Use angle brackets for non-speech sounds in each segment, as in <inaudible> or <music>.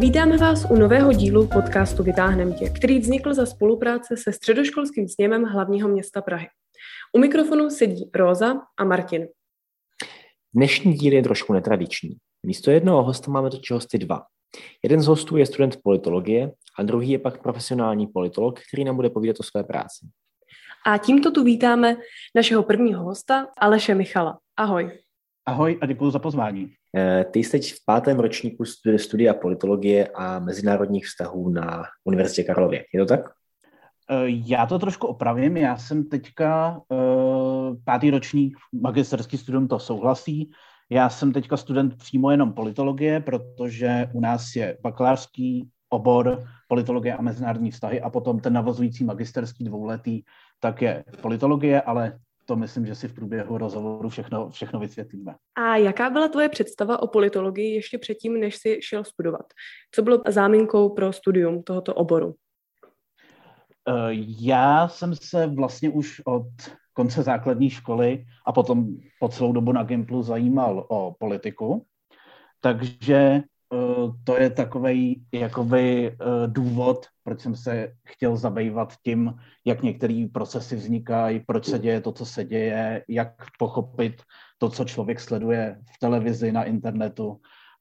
Vítáme vás u nového dílu podcastu Vytáhnem tě, který vznikl za spolupráce se středoškolským sněmem hlavního města Prahy. U mikrofonu sedí Róza a Martin. Dnešní díl je trošku netradiční. Místo jednoho hosta máme totiž hosty dva. Jeden z hostů je student politologie a druhý je pak profesionální politolog, který nám bude povídat o své práci. A tímto tu vítáme našeho prvního hosta, Aleše Michala. Ahoj. Ahoj a děkuji za pozvání. Eh, ty jsi teď v pátém ročníku studia politologie a mezinárodních vztahů na Univerzitě Karlově. Je to tak? Eh, já to trošku opravím. Já jsem teďka uh, pátý ročník magisterský studium to souhlasí. Já jsem teďka student přímo jenom politologie, protože u nás je bakalářský obor politologie a mezinárodní vztahy a potom ten navazující magisterský dvouletý tak je politologie, ale to myslím, že si v průběhu rozhovoru všechno, všechno vysvětlíme. A jaká byla tvoje představa o politologii ještě předtím, než jsi šel studovat? Co bylo záminkou pro studium tohoto oboru? Eh, já jsem se vlastně už od konce základní školy a potom po celou dobu na Gimplu zajímal o politiku, takže Eh, to je takový jakoby eh, důvod, proč jsem se chtěl zabývat tím, jak některé procesy vznikají, proč se děje to, co se děje, jak pochopit to, co člověk sleduje v televizi, na internetu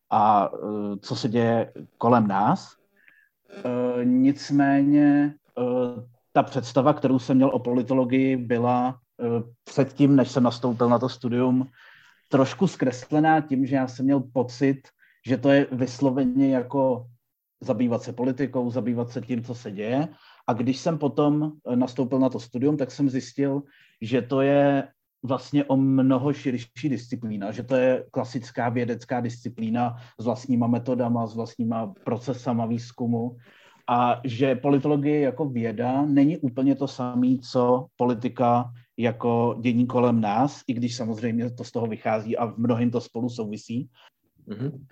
a eh, co se děje kolem nás. Nicméně ta představa, kterou jsem měl o politologii, byla předtím, než jsem nastoupil na to studium, trošku zkreslená tím, že já jsem měl pocit, že to je vysloveně jako zabývat se politikou, zabývat se tím, co se děje. A když jsem potom eh, nastoupil na to studium, tak jsem zjistil, že to je vlastně o mnoho širší disciplína, že to je klasická vědecká disciplína s vlastníma metodama, s vlastníma procesama výzkumu a že politologie jako věda není úplně to samé, co politika jako dění kolem nás, i když samozřejmě to z toho vychází a v mnohým to spolu souvisí. Mm-hmm.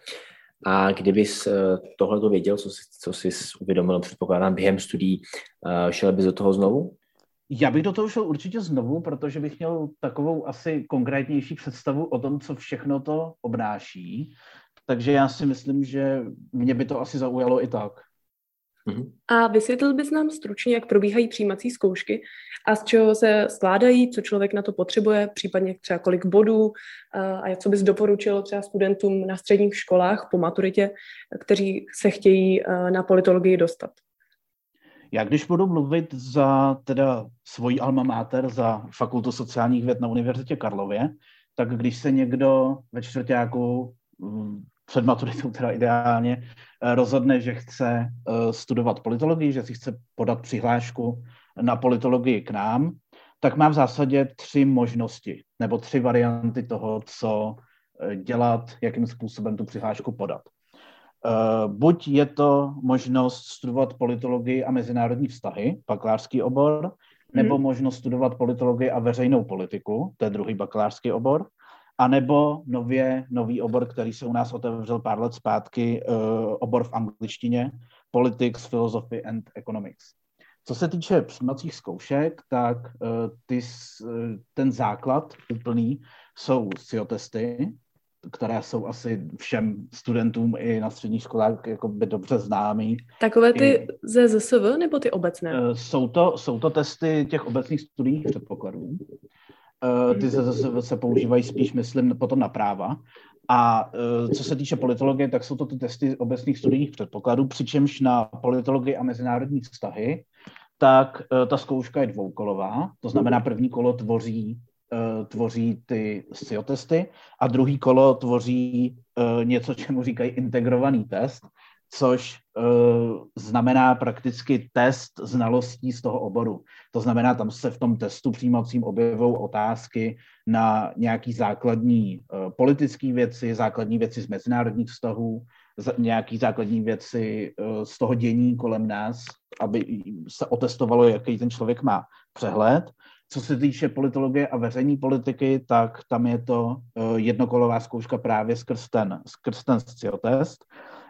A kdybys eh, tohle věděl, co jsi, co jsi uvědomil, předpokládám, během studií, eh, šel bys do toho znovu? Já bych do toho šel určitě znovu, protože bych měl takovou asi konkrétnější představu o tom, co všechno to obnáší. Takže já si myslím, že mě by to asi zaujalo i tak. Mhm. A vysvětlil bys nám stručně, jak probíhají přijímací zkoušky a z čeho se skládají, co člověk na to potřebuje, případně třeba kolik bodů a co bys doporučil třeba studentům na středních školách po maturitě, kteří se chtějí na politologii dostat? Já když budu mluvit za teda svoji alma mater, za Fakultu sociálních věd na Univerzitě Karlově, tak když se někdo ve čtvrtáku před maturitou teda ideálně, eh, rozhodne, že chce eh, studovat politologii, že si chce podat přihlášku na politologii k nám, tak má v zásadě tři možnosti nebo tři varianty toho, co eh, dělat, jakým způsobem tu přihlášku podat. Buď je to možnost studovat politologii a mezinárodní vztahy, bakalářský obor, nebo hmm. možnost studovat politologii a veřejnou politiku, to je druhý bakalářský obor, a nebo nově nový obor, který se u nás otevřel pár let zpátky, uh, obor v angličtině, Politics, Philosophy and Economics. Co se týče přijímacích zkoušek, tak uh, ty, uh, ten základ úplný jsou SIO testy, které jsou asi všem studentům i na středních školách jako by dobře známý. Takové ty I, ze ZSV nebo ty obecné? Jsou to, jsou to testy těch obecných studií předpokladů. Eh, ty se, se používají spíš, myslím, potom na práva. A eh, co se týče politologie, tak jsou to ty testy obecných studijních předpokladů, přičemž na politologii a mezinárodní vztahy, tak eh, ta zkouška je dvoukolová, to znamená první kolo tvoří tvoří ty SIO testy a druhý kolo tvoří něco, čemu říkají integrovaný test, což uh, znamená prakticky test znalostí z toho oboru. To znamená, tam se v tom testu přijímacím objevou otázky na nějaký základní uh, politické věci, základní věci z mezinárodních vztahů, z, nějaký základní věci uh, z toho dění kolem nás, aby se otestovalo, jaký ten člověk má přehled. Co se týče politologie a veřejné politiky, tak tam je to jednokolová zkouška právě skrz ten, skrz ten test.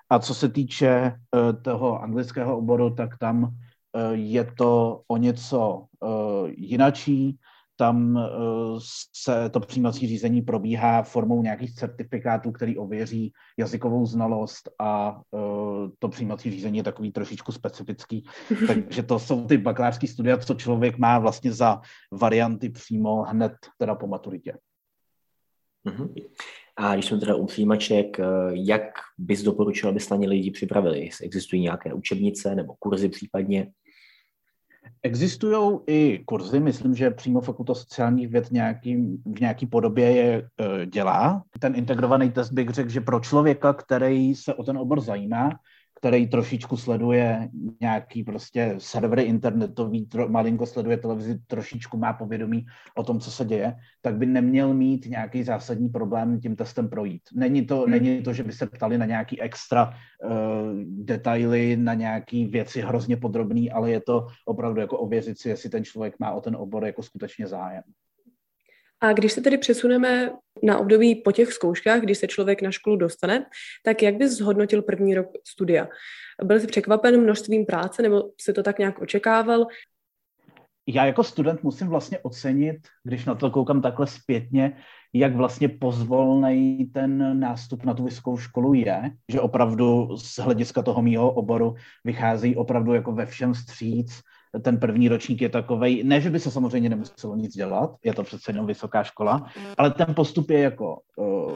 A co se týče eh, toho anglického oboru, tak tam eh, je to o něco eh, jinačí. tam se to přijímací řízení probíhá formou nějakých certifikátů, který ověří jazykovou znalost a to přijímací řízení je takový trošičku specifický. <laughs> Takže to jsou ty bakalářské studia, co člověk má vlastně za varianty přímo hned teda po maturitě. Uh-huh. A když jsme teda u přijímaček, eh, jak bys doporučil, aby se lidi připravili? Existují nějaké učebnice nebo kurzy případně? Existují i kurzy, myslím, že přímo Fakulta sociálních věd nějaký, v nějaké podobě je e, dělá. Ten integrovaný test bych řekl, že pro člověka, který se o ten obor zajímá, který trošičku sleduje nějaký prostě servery internetový, tro, malinko sleduje televizi, trošičku má povědomí o tom, co se děje, tak by neměl mít nějaký zásadní problém tím testem projít. Není to, hmm. není to že by se ptali na nějaký extra uh, detaily, na nějaký věci hrozně podrobný, ale je to opravdu jako ověřit si, jestli ten člověk má o ten obor jako skutečně zájem. A když se tedy přesuneme na období po těch zkouškách, kdy se člověk na školu dostane, tak jak bys zhodnotil první rok studia? Byl jsi překvapen množstvím práce nebo se to tak nějak očekával? Já jako student musím vlastně ocenit, když na to koukám takhle zpětně, jak vlastně pozvolný ten nástup na tu vysokou školu je, že opravdu z hlediska toho mýho oboru vychází opravdu jako ve všem stříc, ten první ročník je takový, ne, že by se samozřejmě nemuselo nic dělat, je to přece jenom vysoká škola, ale ten postup je jako uh,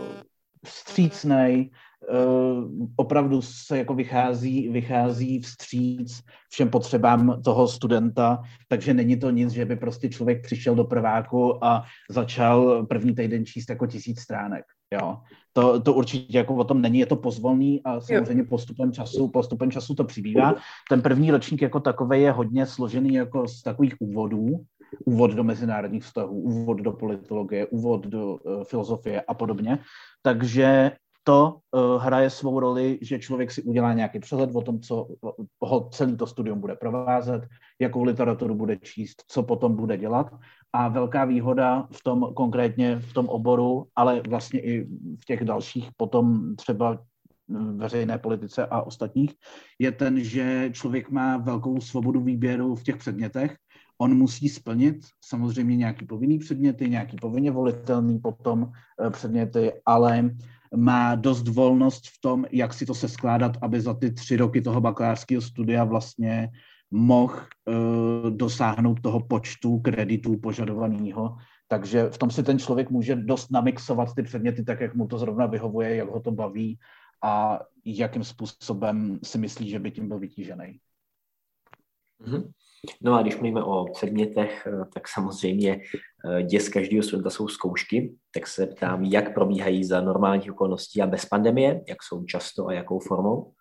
vstřícnej, uh, opravdu se jako vychází, vychází vstříc všem potřebám toho studenta, takže není to nic, že by prostě člověk přišel do prváku a začal první týden číst jako tisíc stránek. Jo. To, to určitě jako o tom není, je to pozvolný a samozřejmě postupem času, postupem času to přibývá. Ten první ročník jako takový je hodně složený jako z takových úvodů, úvod do mezinárodních vztahů, úvod do politologie, úvod do uh, filozofie a podobně. Takže to uh, hraje svou roli, že člověk si udělá nějaký přehled o tom, co ho celý to studium bude provázet, jakou literaturu bude číst, co potom bude dělat. A velká výhoda v tom konkrétně v tom oboru, ale vlastně i v těch dalších potom třeba veřejné politice a ostatních, je ten, že člověk má velkou svobodu výběru v těch předmětech. On musí splnit samozřejmě nějaký povinný předměty, nějaký povinně volitelný potom eh, předměty, ale má dost volnost v tom, jak si to se skládat, aby za ty tři roky toho bakalářského studia vlastně mohl uh, dosáhnout toho počtu kreditů požadovaného. Takže v tom si ten člověk může dost namixovat ty předměty tak, jak mu to zrovna vyhovuje, jak ho to baví a jakým způsobem si myslí, že by tím byl vytížený. Mm-hmm. No a když mluvíme o předmětech, eh, tak samozřejmě eh, děs každého studenta jsou zkoušky, tak se ptám, jak probíhají za normálních okolností a bez pandemie, jak jsou často a jakou formou?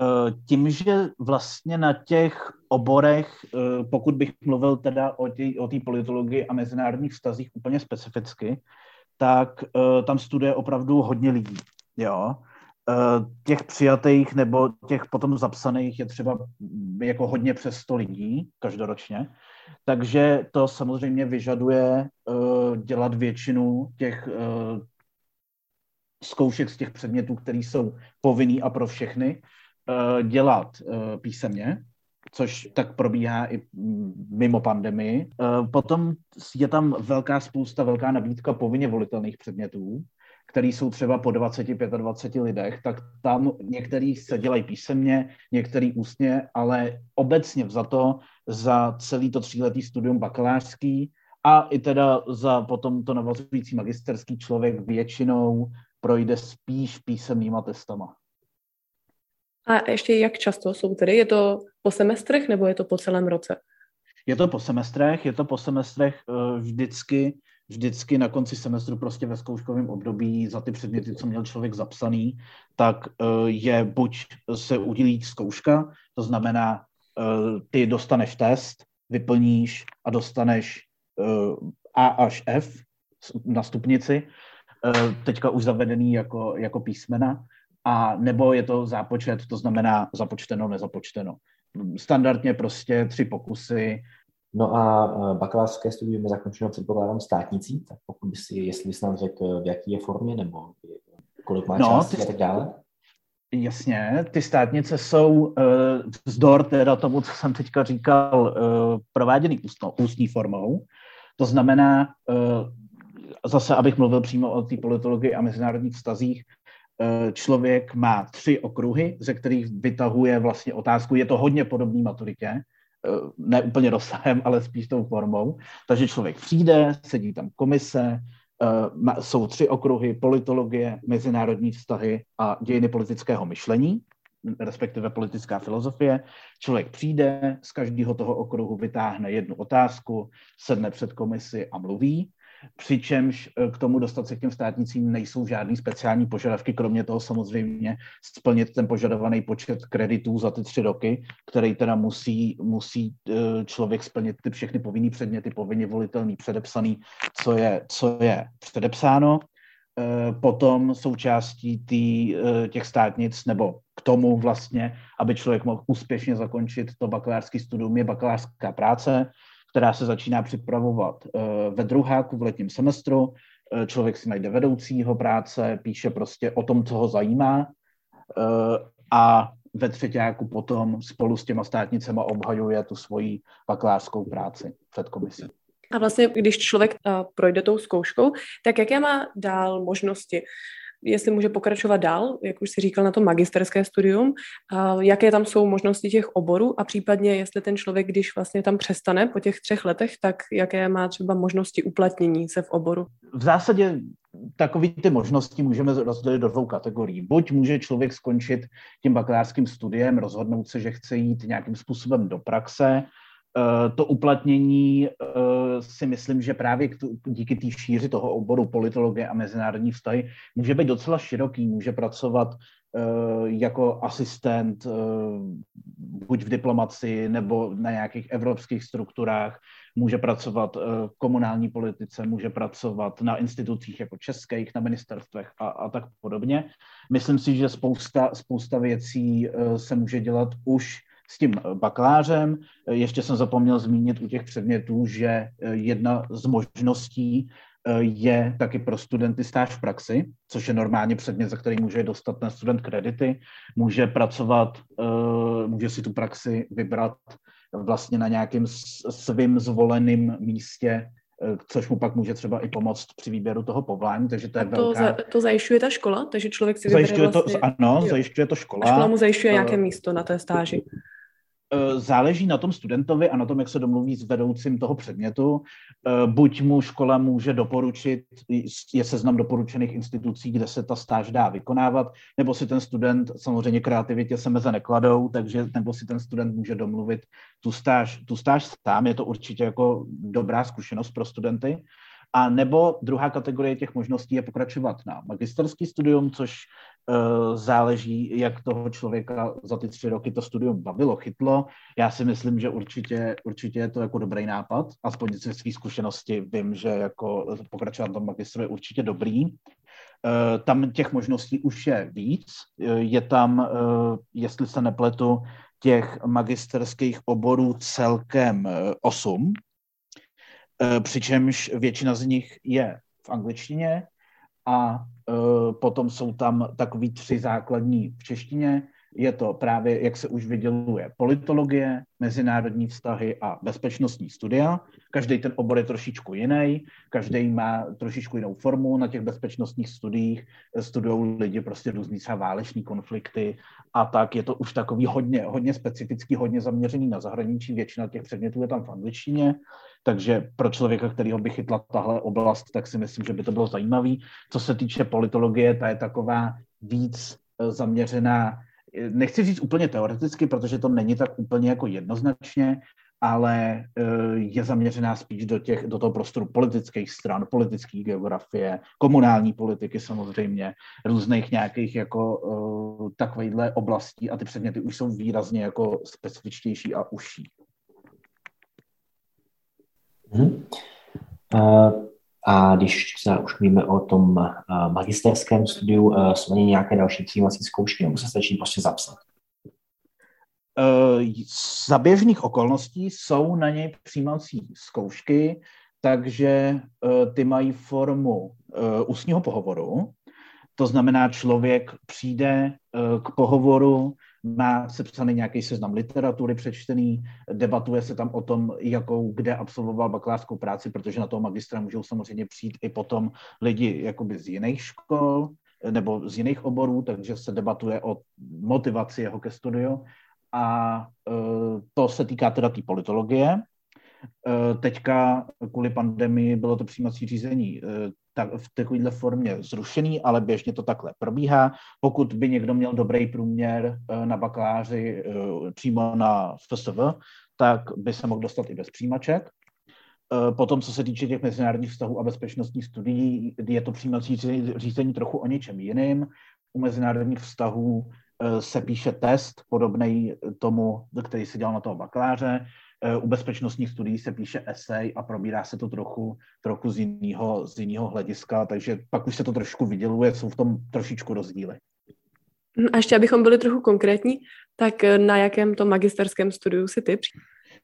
Eh, tím, že vlastně na těch oborech, pokud bych mluvil teda o té o politologii a mezinárodních vztazích úplně specificky, tak tam studuje opravdu hodně lidí. Jo? Eh, těch přijatých nebo těch potom zapsaných je třeba jako hodně přes 100 lidí každoročně. Takže to samozřejmě vyžaduje dělat většinu těch zkoušek z těch předmětů, které jsou povinný a pro všechny, dělat uh, písemně, což tak probíhá i mimo pandemii. Uh, potom je tam velká spousta, velká nabídka povinně volitelných předmětů, který jsou třeba po 20-25 lidech, tak tam některý se dělají písemně, některý ústně, ale obecně za to za celý to tříletý studium bakalářský a i teda za potom to navazující magisterský člověk většinou projde spíš písemnýma testama. A ještě jak často jsou tedy? Je to po semestrech nebo je to po celém roce? Je to po semestrech, je to po semestrech uh, vždycky vždycky na konci semestru prostě ve zkouškovém období za ty předměty, co měl člověk zapsaný, tak eh, je buď se udělí zkouška, to znamená, eh, ty dostaneš test, vyplníš a dostaneš eh, A až F na stupnici, teďka už zavedený jako, jako písmena, a nebo je to zápočet, to znamená započteno, nezapočteno. Standardně prostě tři pokusy, No a bakalářské studium je zakončeno předpokládám státnicí, tak pokud by si, jestli bys nám řekl, v jaký je formě, nebo kolik má no, částí a tak dále? Jasně, ty státnice jsou uh, vzdor teda tomu, co jsem teďka říkal, uh, prováděný ústnou, ústní formou, To znamená, zase abych mluvil přímo o té politologii a mezinárodních vztazích, člověk má tři okruhy, ze kterých vytahuje vlastně otázku. Je to hodně podobný maturitě, ne úplně rozsahem, ale spíš tou formou. Takže člověk přijde, sedí tam komise, jsou tři okruhy, politologie, mezinárodní vztahy a dějiny politického myšlení respektive politická filozofie. Člověk přijde, z každého toho okruhu vytáhne jednu otázku, sedne před komisi a mluví, přičemž eh, k tomu dostat se k těm státnicím nejsou žádný speciální požadavky, kromě toho samozřejmě splnit ten požadovaný počet kreditů za ty tři roky, který teda musí, musí eh, člověk splnit ty všechny povinné předměty, povinně volitelný, předepsaný, co je, co je předepsáno. Eh, potom součástí tý, těch státnic, nebo k tomu vlastně, aby člověk mohl úspěšně zakončit to bakalářský studium, je bakalářská práce, která se začíná připravovat eh, ve druháku v letním semestru. Člověk si najde vedoucího práce, píše prostě o tom, co ho zajímá a ve třetíku potom spolu s těma státnicema obhajuje tu svoji bakalářskou práci před komisí. A vlastně, když člověk uh, projde tou zkouškou, tak jaké má dál možnosti? Jestli může pokračovat dál, jak už si říkal, na to magisterské studium, uh, jaké tam jsou možnosti těch oborů a případně, jestli ten člověk, když vlastně tam přestane po těch třech letech, tak jaké má třeba možnosti uplatnění se v oboru? V zásadě takové ty možnosti můžeme rozdělit do dvou kategorií. Buď může člověk skončit tím bakalářským studiem, rozhodnout se, že chce jít nějakým způsobem do praxe, to uplatnění eh, si myslím, že právě díky té šíři toho oboru politologie a mezinárodní vztahy může být docela široký, může pracovat eh, jako asistent buď v diplomaci nebo na nějakých evropských strukturách, může pracovat v komunální politice, může pracovat na institucích jako českých, na ministerstvech a, a tak podobně. Myslím si, že spousta, spousta věcí se může dělat už s tím bakalářem. Ještě jsem zapomněl zmínit u těch předmětů, že eh, jedna z možností eh, je taky pro studenty stáž v praxi, což je normálně předmět, za který může dostat ten student kredity, může pracovat, eh, může si tu praxi vybrat vlastně na nějakém svým zvoleném místě, což mu pak může třeba i pomoct při výběru toho povolání, takže to je to, velká... za, to zajišťuje ta škola, takže člověk si zajišťuje vlastně... to, Ano, jo. zajišťuje to škola. A škola mu zajišťuje nějaké místo na té stáži. Eh, záleží na tom studentovi a na tom, jak se domluví s vedoucím toho předmětu. Eh, buď mu škola může doporučit, je seznam doporučených institucí, kde se ta stáž dá vykonávat, nebo si ten student, samozřejmě kreativitě se meze nekladou, takže nebo si ten student může domluvit tu stáž, tu stáž sám. Je to určitě jako dobrá zkušenost pro studenty. A nebo druhá kategorie těch možností je pokračovat na magisterský studium, což uh, záleží, jak toho člověka za ty tři roky to studium bavilo, chytlo. Já si myslím, že určitě, určitě je to jako dobrý nápad. Aspoň ze své zkušenosti vím, že jako pokračovat na magistru je určitě dobrý. Uh, tam těch možností už je víc. Uh, je tam, jestli se nepletu, těch magisterských oborů celkem osm, Eh, přičemž většina z nich je v angličtině a eh, potom jsou tam takový tři základní v češtině. Je to právě, jak se už vyděluje, politologie, mezinárodní vztahy a bezpečnostní studia. Každý ten obor je trošičku jiný, každý má trošičku jinou formu. Na těch bezpečnostních studiích studují lidi prostě různý třeba váleční konflikty a tak. Je to už takový hodně, hodně specifický, hodně zaměřený na zahraničí. Většina těch předmětů je tam v angličtině. Takže pro člověka, kterýho by chytla tahle oblast, tak si myslím, že by to bylo zajímavé. Co se týče politologie, ta je taková víc eh, zaměřená, nechci říct úplně teoreticky, protože to není tak úplně jako jednoznačně, ale eh, je zaměřená spíš do, těch, do toho prostoru politických stran, politické geografie, komunální politiky samozřejmě, různých nějakých jako takovýchhle oblastí a ty předměty už jsou výrazně jako specifičtější a užší. Hmm. A když se už mluvíme o tom magisterském studiu, jsou ani nějaké další přijímací zkoušky, nebo se stačí prostě zapsat? Za běžných okolností jsou na něj přijímací zkoušky, takže ty mají formu ústního pohovoru. To znamená, člověk přijde k pohovoru má sepsaný nějaký seznam literatury přečtený, debatuje se tam o tom, jakou, kde absolvoval bakalářskou práci, protože na toho magistra můžou samozřejmě přijít i potom lidi jakoby z jiných škol nebo z jiných oborů, takže se debatuje o motivaci jeho ke studiu. A e, to se týká teda té tý politologie. E, teďka kvůli pandemii bylo to přijímací řízení e, tak v takovéhle formě zrušený, ale běžně to takhle probíhá. Pokud by někdo měl dobrý průměr eh, na bakaláři eh, přímo na FSV, tak by se mohl dostat i bez přijímaček. Eh, potom, co se týče těch mezinárodních vztahů a bezpečnostních studií, je to přijímací řízení trochu o něčem jiným. U mezinárodních vztahů se píše test podobný tomu, který se dělal na toho bakaláře. Eh, u bezpečnostních studií se píše esej a probírá se to trochu, trochu z, jiného, z jiného hlediska, takže pak už se to trošku vyděluje, jsou v tom trošičku rozdíly. Hm, a ještě, abychom byli trochu konkrétní, tak eh, na jakém to magisterském studiu si ty?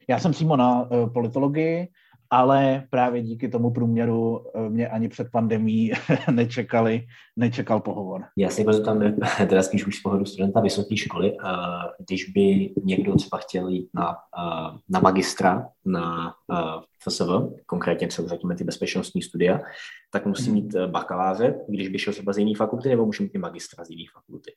Já jsem přímo na uh, politologii, ale právě díky tomu průměru eh, mě ani před pandemí <laughs> nečekali, nečekal pohovor. Já si tam teda spíš už z pohledu studenta vysoké školy, eh, když by někdo třeba chtěl jít na, eh, na magistra, na FSV, konkrétně třeba zatím ty bezpečnostní studia, tak musí mhm. mít bakaláře, když by šel třeba z jiné fakulty, nebo může mít i magistra z jiné fakulty.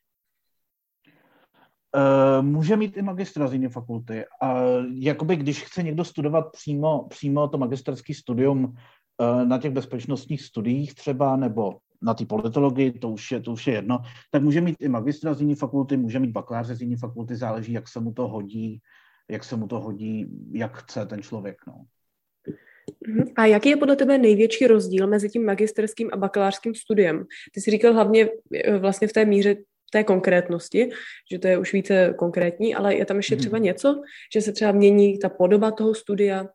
Uh, může mít i magistra z jiné fakulty. A jakoby, když chce někdo studovat přímo, přímo to magisterský studium uh, na těch bezpečnostních studiích třeba, nebo na té politologii, to už, je, to už je jedno, tak může mít i magistra z jiné fakulty, může mít bakaláře z jiné fakulty, záleží, jak se mu to hodí, jak se mu to hodí, jak chce ten člověk. No. Mhm. A jaký je podle tebe největší rozdíl mezi tím magisterským a bakalářským studiem? Ty jsi říkal hlavně eh, vlastně v té míře té konkrétnosti, že to je už více konkrétní, ale je tam ještě třeba mhm. něco, že se třeba mění ta podoba toho studia,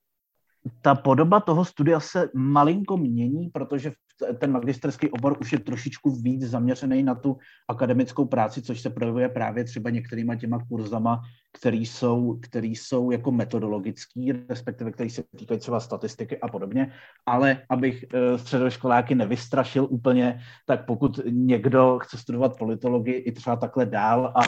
ta podoba toho studia se malinko mění, protože ten magisterský obor už je trošičku víc zaměřený na tu akademickou práci, což se projevuje právě třeba některýma těma kurzama, který jsou, který jsou jako metodologický, respektive který se týkají třeba statistiky a podobně. Ale abych eh, středoškoláky nevystrašil úplně, tak pokud někdo chce studovat politologii i třeba takhle dál a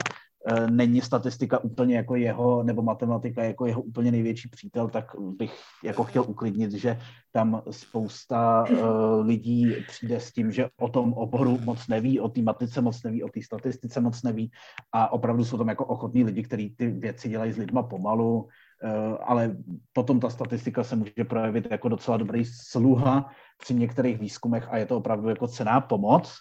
není statistika úplně jako jeho, nebo matematika jako jeho úplně největší přítel, tak bych jako chtěl uklidnit, že tam spousta uh, lidí přijde s tím, že o tom oboru moc neví, o té matice moc neví, o té statistice moc neví a opravdu jsou tam jako ochotní lidi, kteří ty věci dělají s lidma pomalu, ale potom ta statistika se může projevit jako docela dobrý sluha při některých výzkumech a je to opravdu jako cená pomoc.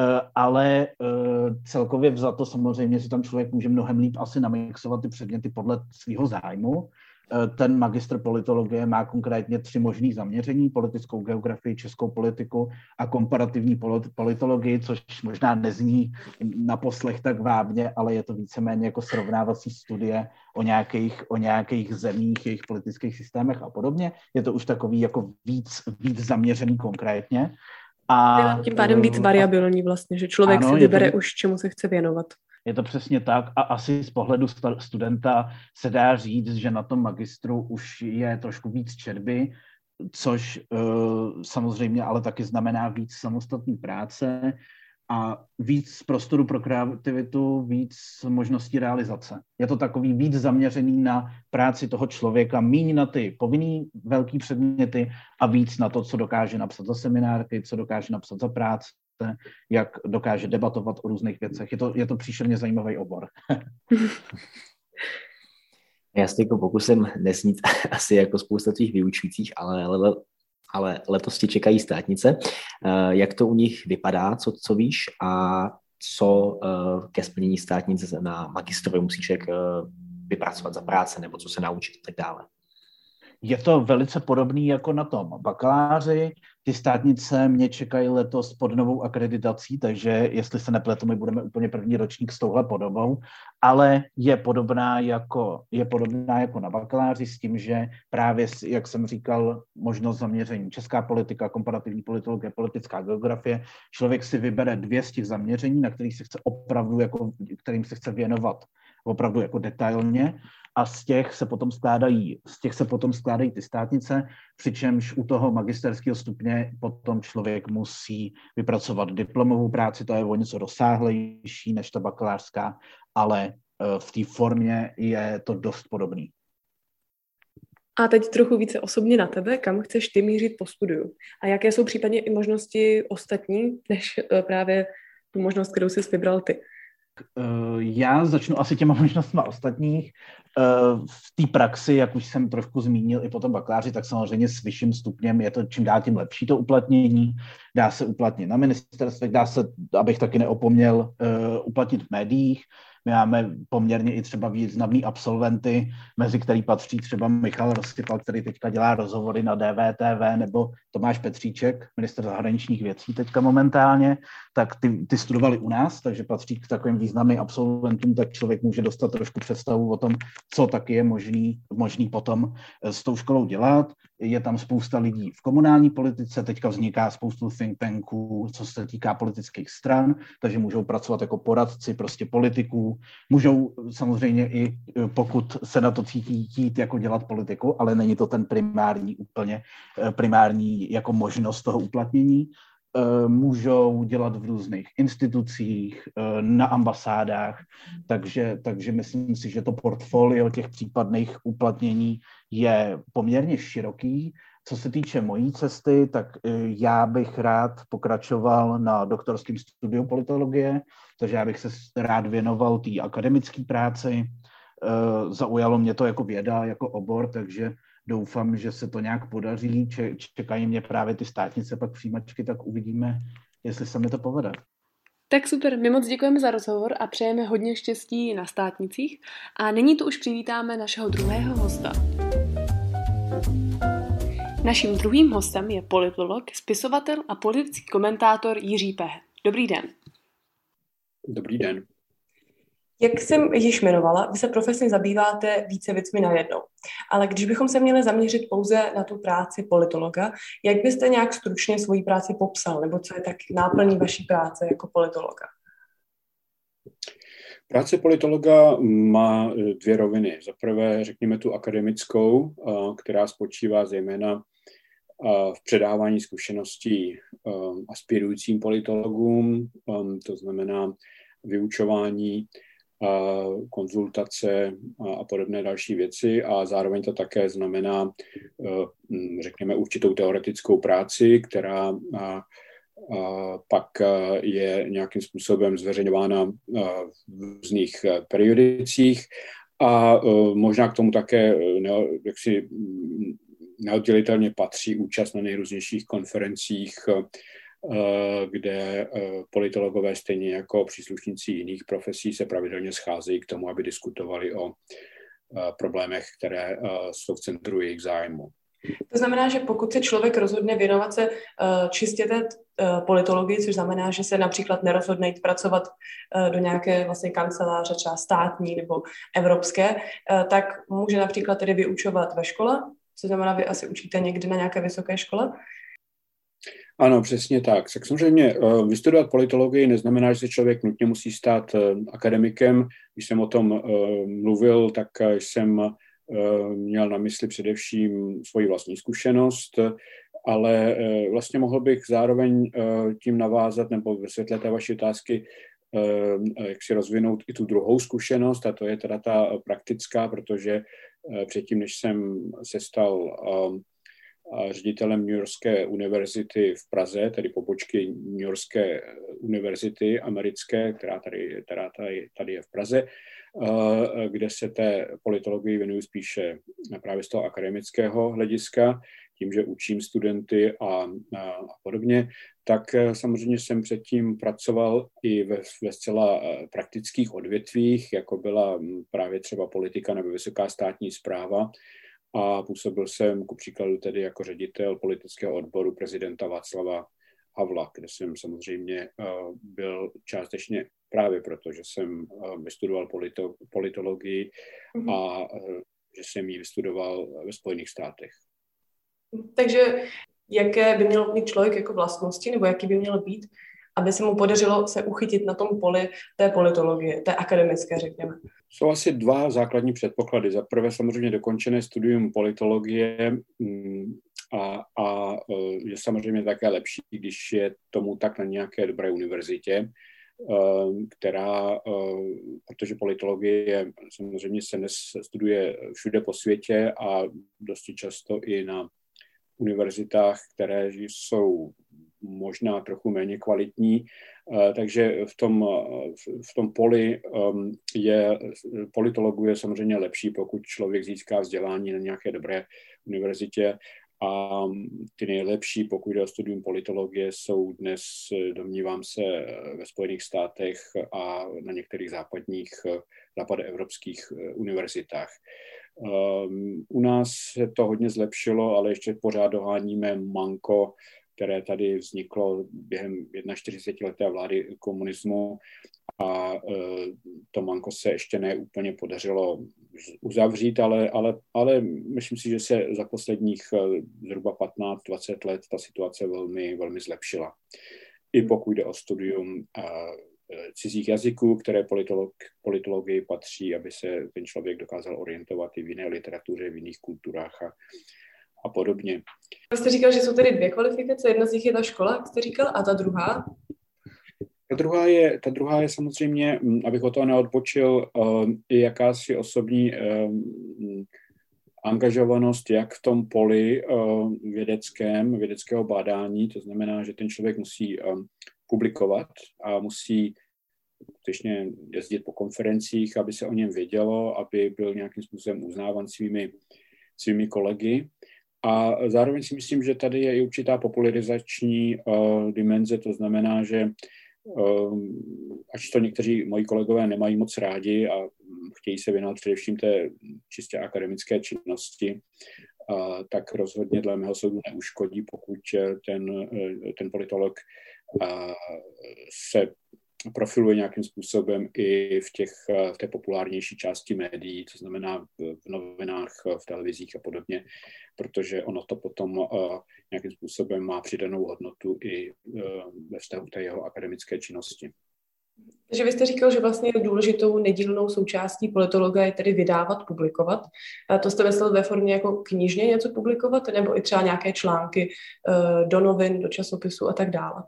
Eh, ale eh, celkově vzato samozřejmě si tam člověk může mnohem líp asi namixovat ty předměty podle svého zájmu. Eh, ten magistr politologie má konkrétně tři možné zaměření, politickou geografii, českou politiku a komparativní politologii, což možná nezní na poslech tak vábně, ale je to víceméně jako srovnávací studie o nějakých, o nějakých zemích, jejich politických systémech a podobně. Je to už takový jako víc, víc zaměřený konkrétně. A, tím pádem víc variabilní vlastně, že člověk ano, si vybere to, už, čemu se chce věnovat. Je to přesně tak a asi z pohledu studenta se dá říct, že na tom magistru už je trošku víc čerby, což uh, samozřejmě ale taky znamená víc samostatné práce, a víc prostoru pro kreativitu, víc možností realizace. Je to takový víc zaměřený na práci toho člověka, méně na ty povinný velký předměty a víc na to, co dokáže napsat za seminárky, co dokáže napsat za práce, jak dokáže debatovat o různých věcech. Je to, je to příšerně zajímavý obor. <laughs> Já si jako pokusím nesnít <laughs> asi jako spousta tvých vyučujících, ale, ale ale letos ti čekají státnice. Eh, jak to u nich vypadá, co, co víš a co eh, ke splnění státnice na magistrovi musí člověk eh, vypracovat za práce nebo co se naučit a tak dále? Je to velice podobný jako na tom bakaláři. Ty státnice mě čekají letos pod novou akreditací, takže jestli se nepletu, my budeme úplně první ročník s touhle podobou, ale je podobná jako, je podobná jako na bakaláři s tím, že právě, jak jsem říkal, možnost zaměření. Česká politika, komparativní politologie, politická geografie, člověk si vybere dvě z těch zaměření, na kterých se chce opravdu, jako, kterým se chce věnovat opravdu jako detailně a z těch se potom skládají, z těch se potom skládají ty státnice, přičemž u toho magisterského stupně potom člověk musí vypracovat diplomovou práci, to je o něco rozsáhlejší než ta bakalářská, ale v té formě je to dost podobný. A teď trochu více osobně na tebe, kam chceš ty mířit po studiu? A jaké jsou případně i možnosti ostatní, než eh, právě tu možnost, kterou jsi vybral ty? Eh, já začnu asi těma <laughs> možnostmi ostatních. Eh, v té praxi, jak už jsem trošku zmínil i po tom bakaláři, tak samozřejmě s vyšším stupněm je to čím dál tím lepší to uplatnění. Dá se uplatnit na ministerstvech, dá se, abych taky neopomněl, uplatnit v médiích. My máme poměrně i třeba významný absolventy, mezi který patří třeba Michal Rozsypal, který teďka dělá rozhovory na DVTV, nebo Tomáš Petříček, minister zahraničních věcí teďka momentálně, tak ty, ty studovali u nás, takže patří k takovým významným absolventům, tak člověk může dostat trošku představu o tom, co taky je možný, možný potom s tou školou dělat. Je tam spousta lidí v komunální politice, teďka vzniká spoustu think tanků, co se týká politických stran, takže můžou pracovat jako poradci prostě politiků, můžou samozřejmě i, pokud se na to cítí, jít jako dělat politiku, ale není to ten primární úplně, primární jako možnost toho uplatnění. Eh, můžou dělat v různých institucích, na ambasádách, takže, takže myslím si, že to portfolio těch případných uplatnění je poměrně široký. Co se týče mojí cesty, tak eh, já bych rád pokračoval na doktorském studiu politologie, takže já bych se rád věnoval té akademické práci. Zaujalo mě to jako věda, jako obor, takže doufám, že se to nějak podaří. Čekají mě právě ty státnice, pak přijímačky, tak uvidíme, jestli se mi to povede. Tak super, my moc děkujeme za rozhovor a přejeme hodně štěstí na státnicích. A nyní tu už přivítáme našeho druhého hosta. Naším druhým hostem je politolog, spisovatel a politický komentátor Jiří Peh. Dobrý den. Dobrý den. Jak jsem již jmenovala, vy se profesně zabýváte více věcmi najednou. Ale když bychom se měli zaměřit pouze na tu práci politologa, jak byste nějak stručně svoji práci popsal, nebo co je tak náplní vaší práce jako politologa? Práce politologa má dvě roviny. Za prvé, řekněme tu akademickou, která spočívá zejména v předávání zkušeností aspirujícím politologům, to znamená vyučování konzultace a podobné další věci a zároveň to také znamená, e, řekněme, určitou teoretickou práci, která pak je nějakým způsobem zveřejňována v různých periodicích a e, možná k tomu také jaksi neoddělitelně patří účast na nejrůznějších konferencích kde politologové stejně jako příslušníci jiných profesí se pravidelně scházejí k tomu, aby diskutovali o problémech, které jsou v centru jejich zájmu. To znamená, že pokud se člověk rozhodne věnovat se čistě té politologii, což znamená, že se například nerozhodne jít pracovat do nějaké vlastně kanceláře, třeba státní nebo evropské, tak může například tedy vyučovat ve škole, co znamená, vy asi učíte někde na nějaké vysoké škole, ano, přesně tak. Tak samozřejmě eh, vystudovat politologii neznamená, že se člověk nutně musí stát eh, akademikem. Když jsem o tom eh, mluvil, tak jsem měl na mysli především svoji vlastní zkušenost, ale vlastně mohl bych zároveň tím navázat nebo vysvětlit té vaší otázky, jak si rozvinout i tu druhou zkušenost, a to je teda ta praktická, protože předtím, než jsem se stal ředitelem New Yorkské univerzity v Praze, tedy pobočky New Yorkské univerzity americké, která tady, která tady, tady je v Praze, eh, kde se té politologii věnuju spíše právě z toho akademického hlediska, tím, že učím studenty a, a podobně, tak eh, samozřejmě jsem předtím pracoval i ve, ve zcela eh, praktických odvětvích, jako byla hm, právě třeba politika nebo vysoká státní zpráva, a působil jsem ku příkladu tedy jako ředitel politického odboru prezidenta Václava Havla, kde jsem samozřejmě eh, byl částečně právě proto, že jsem eh, vystudoval polito, politologii mm-hmm. a eh, že jsem ji vystudoval ve Spojených státech. Takže jaké by mělo mít člověk jako vlastnosti, nebo jaký by měl být, aby se mu podařilo se uchytit na tom poli té politologie, té akademické, řekněme? Jsou asi dva základní předpoklady. Za prvé samozřejmě dokončené studium politologie mm, a, a e, je samozřejmě také lepší, když je tomu tak na nějaké dobré univerzitě. Která, protože politologie samozřejmě se dnes studuje všude po světě a dosti často i na univerzitách, které jsou možná trochu méně kvalitní, takže v tom, v tom poli je, politologu je samozřejmě lepší, pokud člověk získá vzdělání na nějaké dobré univerzitě a ty nejlepší, pokud jde o studium politologie, jsou dnes, domnívám se, ve Spojených státech a na některých západních, západoevropských univerzitách. U nás se to hodně zlepšilo, ale ještě pořád doháníme manko které tady vzniklo během 41. leté vlády komunismu a e, to manko se ještě neúplně podařilo uzavřít, ale, ale, ale myslím si, že se za posledních e, zhruba 15-20 let ta situace velmi, velmi zlepšila. I pokud jde o studium e, cizích jazyků, které politolog, politologii patří, aby se ten člověk dokázal orientovat i v jiné literatuře, v jiných kulturách a, a podobně. Vy jste říkal, že jsou tady dvě kvalifikace, jedna z nich je ta škola, jak jste říkal, a ta druhá? Ta druhá je, ta druhá je samozřejmě, mm, abych o toho neodbočil, um, i jakási osobní um, angažovanost jak v tom poli um, vědeckém, vědeckého bádání, to znamená, že ten člověk musí publikovat a musí skutečně jezdit po konferencích, aby se o něm vědělo, aby byl nějakým způsobem uznávan svými, svými kolegy. A zároveň si myslím, že tady je i určitá popularizační uh, dimenze, to znamená, že ač to někteří moji kolegové nemají moc rádi a chtějí se věnovat především té čistě akademické činnosti, tak rozhodně dle mého soudu neuškodí, pokud ten, ten politolog se profiluje nějakým způsobem i v, těch, v té populárnější části médií, to znamená v novinách, v televizích a podobně, protože ono to potom uh, nějakým způsobem má přidanou hodnotu i ve vztahu té jeho akademické činnosti. Takže vy jste říkal, že vlastně důležitou nedílnou součástí politologa je tedy vydávat, publikovat. A to jste myslel ve formě jako knižně něco publikovat, nebo i třeba nějaké články do novin, do časopisu a tak dále?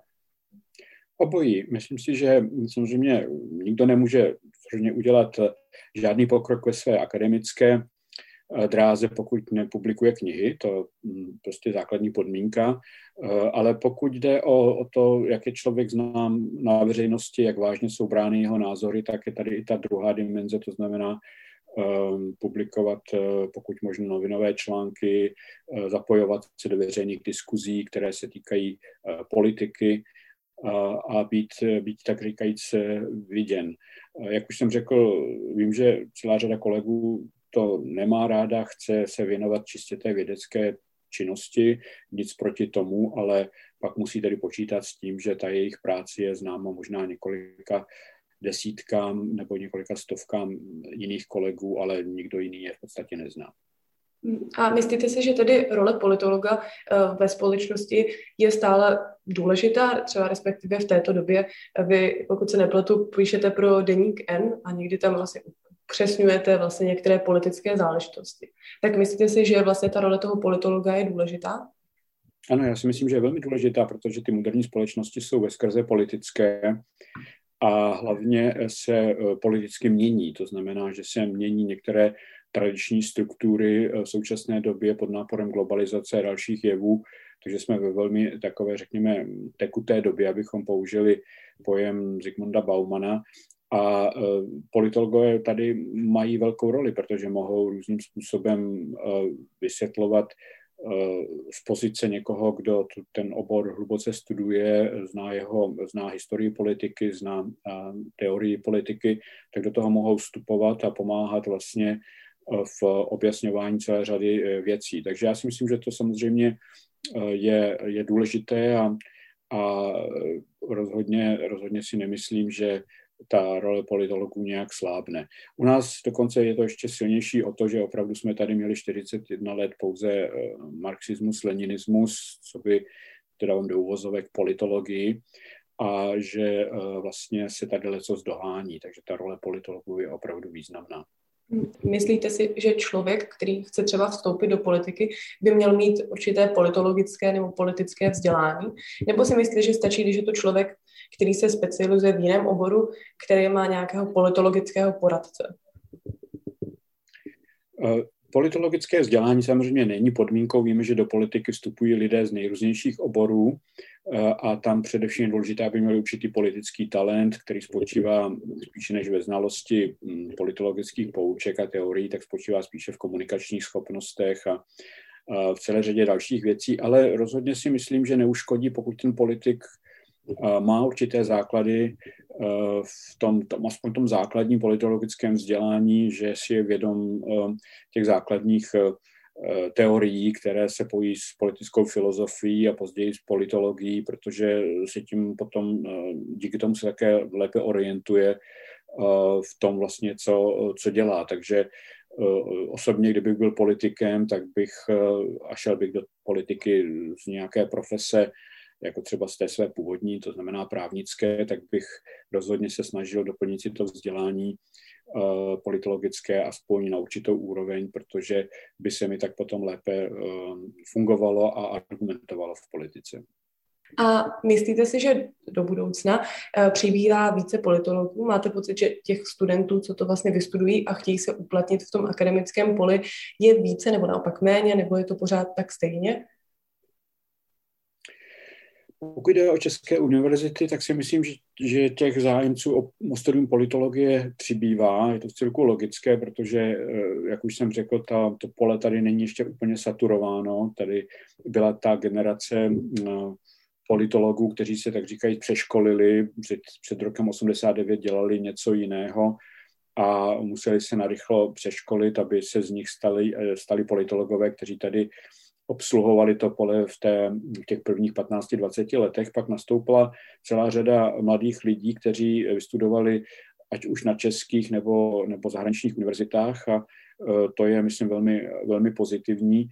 Obojí. Myslím si, že samozřejmě nikdo nemůže udělat žádný pokrok ve své akademické eh, dráze, pokud nepublikuje knihy, to mm, prostě základní podmínka, eh, ale pokud jde o, o to, jak je člověk znám na veřejnosti, jak vážně jsou brány jeho názory, tak je tady i ta druhá dimenze, to znamená um, publikovat pokud možno novinové články, zapojovat se do veřejných diskuzí, které se týkají politiky, a být, být tak říkajíc viděn. Jak už jsem řekl, vím, že celá řada kolegů to nemá ráda, chce se věnovat čistě té vědecké činnosti, nic proti tomu, ale pak musí tedy počítat s tím, že ta jejich práce je známa možná několika desítkám nebo několika stovkám jiných kolegů, ale nikdo jiný je v podstatě nezná. A myslíte si, že tedy role politologa eh, ve společnosti je stále důležitá, třeba respektive v této době? Vy, pokud se nepletu, píšete pro deník N a někdy tam vlastně přesňujete vlastně některé politické záležitosti. Tak myslíte si, že vlastně ta role toho politologa je důležitá? Ano, já si myslím, že je velmi důležitá, protože ty moderní společnosti jsou ve skrze politické a hlavně se eh, politicky mění. To znamená, že se mění některé tradiční struktury eh, v současné době pod náporem globalizace a dalších jevů, takže jsme ve velmi takové, řekněme, tekuté době, abychom použili pojem Zygmunda Baumana. A eh, politologové tady mají velkou roli, protože mohou různým způsobem eh, vysvětlovat z pozice někoho, kdo ten obor hluboce studuje, zná jeho, zná historii politiky, zná teorii politiky, tak do toho mohou vstupovat a pomáhat vlastně v objasňování celé řady eh, věcí. Takže já si myslím, že to samozřejmě eh, je, je důležité a, a rozhodně, rozhodně si nemyslím, že ta role politologů nějak slábne. U nás dokonce je to ještě silnější o to, že opravdu jsme tady měli 41 let pouze eh, marxismus, leninismus, co by teda on do uvozovek politologii a že vlastně se tady leco zdohání, takže ta role politologů je opravdu významná. Myslíte si, že člověk, který chce třeba vstoupit do politiky, by měl mít určité politologické nebo politické vzdělání? Nebo si myslíte, že stačí, když je to člověk který se specializuje v jiném oboru, který má nějakého politologického poradce? Eh, politologické vzdělání samozřejmě není podmínkou. Víme, že do politiky vstupují lidé z nejrůznějších oborů eh, a tam především je důležité, aby měli určitý politický talent, který spočívá spíše než ve znalosti hm, politologických pouček a teorií, tak spočívá spíše v komunikačních schopnostech a v celé řadě dalších věcí, ale rozhodně si myslím, že neuškodí, pokud ten politik má určité základy v tom, tom, aspoň tom základním politologickém vzdělání, že si je vědom těch základních teorií, které se pojí s politickou filozofií a později s politologií, protože se tím potom díky tomu se také lépe orientuje v tom vlastně, co, co dělá. Takže osobně, kdybych byl politikem, tak bych a šel bych do politiky z nějaké profese, jako třeba z té své původní, to znamená právnické, tak bych rozhodně se snažil doplnit si to vzdělání uh, politologické aspoň na určitou úroveň, protože by se mi tak potom lépe uh, fungovalo a argumentovalo v politice. A myslíte si, že do budoucna uh, přibývá více politologů? Máte pocit, že těch studentů, co to vlastně vystudují a chtějí se uplatnit v tom akademickém poli, je více nebo naopak méně, nebo je to pořád tak stejně? Pokud jde o české univerzity, tak si myslím, že, že těch zájemců o, studium politologie přibývá. Je to v celku logické, protože, eh, jak už jsem řekl, ta, to pole tady není ještě úplně saturováno. Tady byla ta generace eh, politologů, kteří se tak říkají přeškolili, před, před rokem 89 dělali něco jiného a museli se narychlo přeškolit, aby se z nich stali, eh, stali politologové, kteří tady obsluhovali to pole v, té, v těch prvních 15-20 letech. Pak nastoupila celá řada mladých lidí, kteří vystudovali ať už na českých nebo, nebo zahraničních univerzitách a e, to je, myslím, velmi, velmi pozitivní. E,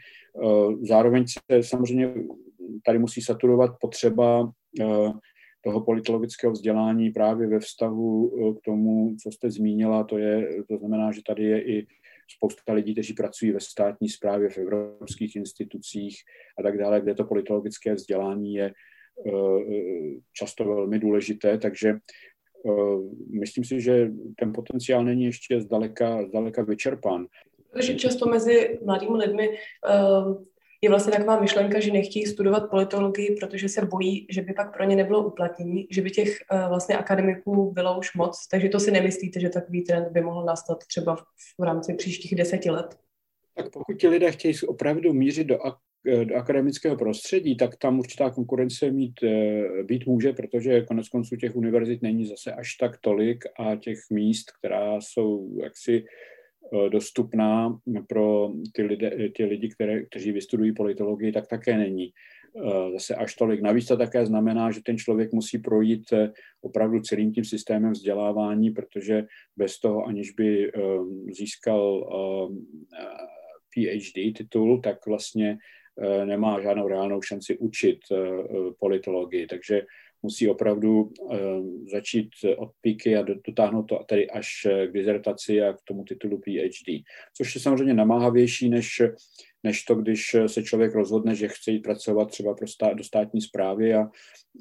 zároveň se samozřejmě tady musí saturovat potřeba e, toho politologického vzdělání právě ve vztahu k tomu, co jste zmínila, to, je, to znamená, že tady je i spousta lidí, kteří pracují ve státní správě, v evropských institucích a tak dále, kde to politologické vzdělání je eh, často velmi důležité, takže eh, myslím si, že ten potenciál není ještě zdaleka, zdaleka vyčerpán. Často mezi mladými lidmi eh, je vlastně taková myšlenka, že nechtějí studovat politologii, protože se bojí, že by pak pro ně nebylo uplatnění, že by těch uh, vlastně akademiků bylo už moc, takže to si nemyslíte, že takový trend by mohl nastat třeba v, rámci příštích deseti let? Tak pokud ti lidé chtějí opravdu mířit do, eh, do akademického prostředí, tak tam určitá konkurence mít, uh, být může, protože konec konců těch univerzit není zase až tak tolik a těch míst, která jsou jaksi Eh, dostupná pro ty, lidé, ty lidi, které, kteří vystudují politologii, tak také není eh, zase až tolik. Navíc to také znamená, že ten člověk musí projít eh, opravdu celým tím systémem vzdělávání, protože bez toho, aniž by získal PhD titul, tak vlastně nemá žádnou reálnou šanci učit politologii. Takže musí opravdu uh, začít od píky a dotáhnout to tady až eh, k dizertaci a k tomu titulu PhD. Což je samozřejmě namáhavější, než, než to, když se člověk rozhodne, že chce jít pracovat třeba pro stát, do státní zprávy a,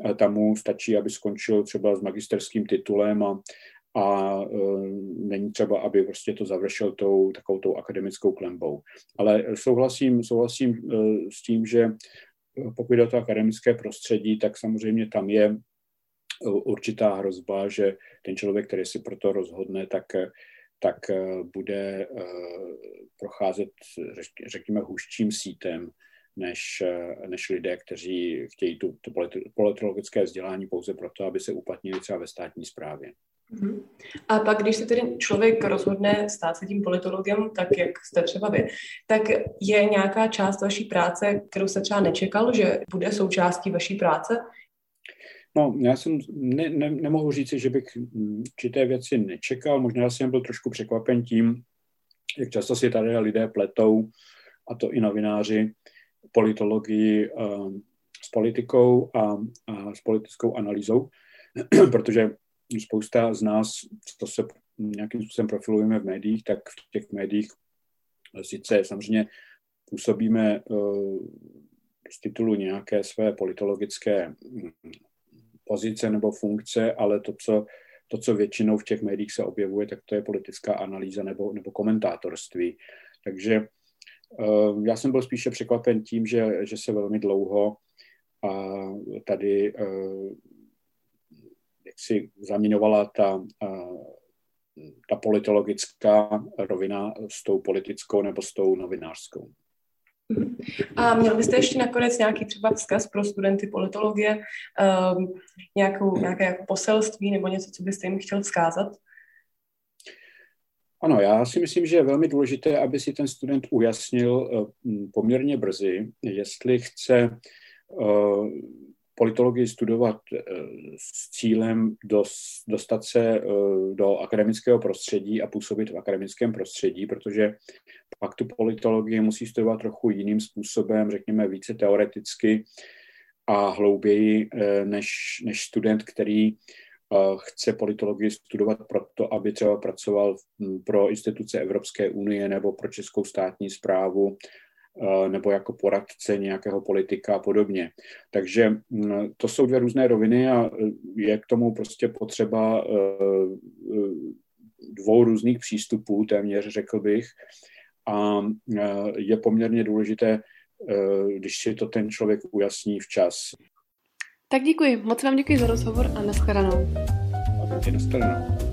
a tam mu stačí, aby skončil třeba s magisterským titulem a, a uh, není třeba, aby prostě to završil tou takovou tou akademickou klembou. Ale souhlasím, souhlasím uh, s tím, že pokud jde o to akademické prostředí, tak samozřejmě tam je určitá hrozba, že ten člověk, který si pro to rozhodne, tak, tak eh, bude eh, procházet, řekněme, hůřčím sítem, než, eh, než lidé, kteří chtějí tu, to politologické vzdělání pouze proto, aby se uplatnili třeba ve státní správě. Mhm. A pak, když se tedy člověk rozhodne stát se tím politologem, tak jak jste třeba vy, tak je nějaká část vaší práce, kterou se třeba nečekal, že bude součástí vaší práce? No, já jsem ne, ne, nemohu říct, že bych určité věci nečekal. Možná jsem byl trošku překvapen tím, jak často si tady lidé pletou, a to i novináři, politologii uh, s politikou a, a s politickou analýzou, <clears throat> protože spousta z nás, co se nějakým způsobem profilujeme v médiích, tak v těch médiích sice samozřejmě působíme uh, z titulu nějaké své politologické pozice nebo funkce, ale to, co, to, co většinou v těch médiích se objevuje, tak to je politická analýza nebo, nebo komentátorství. Takže uh, já jsem byl spíše překvapen tím, že, že se velmi dlouho a tady jak si zaměňovala ta, ta politologická rovina s tou politickou nebo s tou novinářskou. A měl byste ještě nakonec nějaký třeba vzkaz pro studenty politologie, um, nějakou, nějaké jako poselství nebo něco, co byste jim chtěl vzkázat? Ano, já si myslím, že je velmi důležité, aby si ten student ujasnil uh, poměrně brzy, jestli chce uh, politologii studovat eh, s cílem dostat se eh, do akademického prostředí a působit v akademickém prostředí, protože pak tu politologii musí studovat trochu jiným způsobem, řekněme více teoreticky a hlouběji eh, než, než student, který chce politologii studovat proto, aby třeba pracoval pro instituce Evropské unie nebo pro českou státní zprávu nebo jako poradce nějakého politika a podobně. Takže mm, to jsou dvě různé roviny a eh, je k tomu prostě potřeba eh, dvou různých přístupů, téměř řekl bych. A je poměrně důležité, když si to ten člověk ujasní včas. Tak děkuji, moc vám děkuji za rozhovor a nashledanou. A taky nashledanou.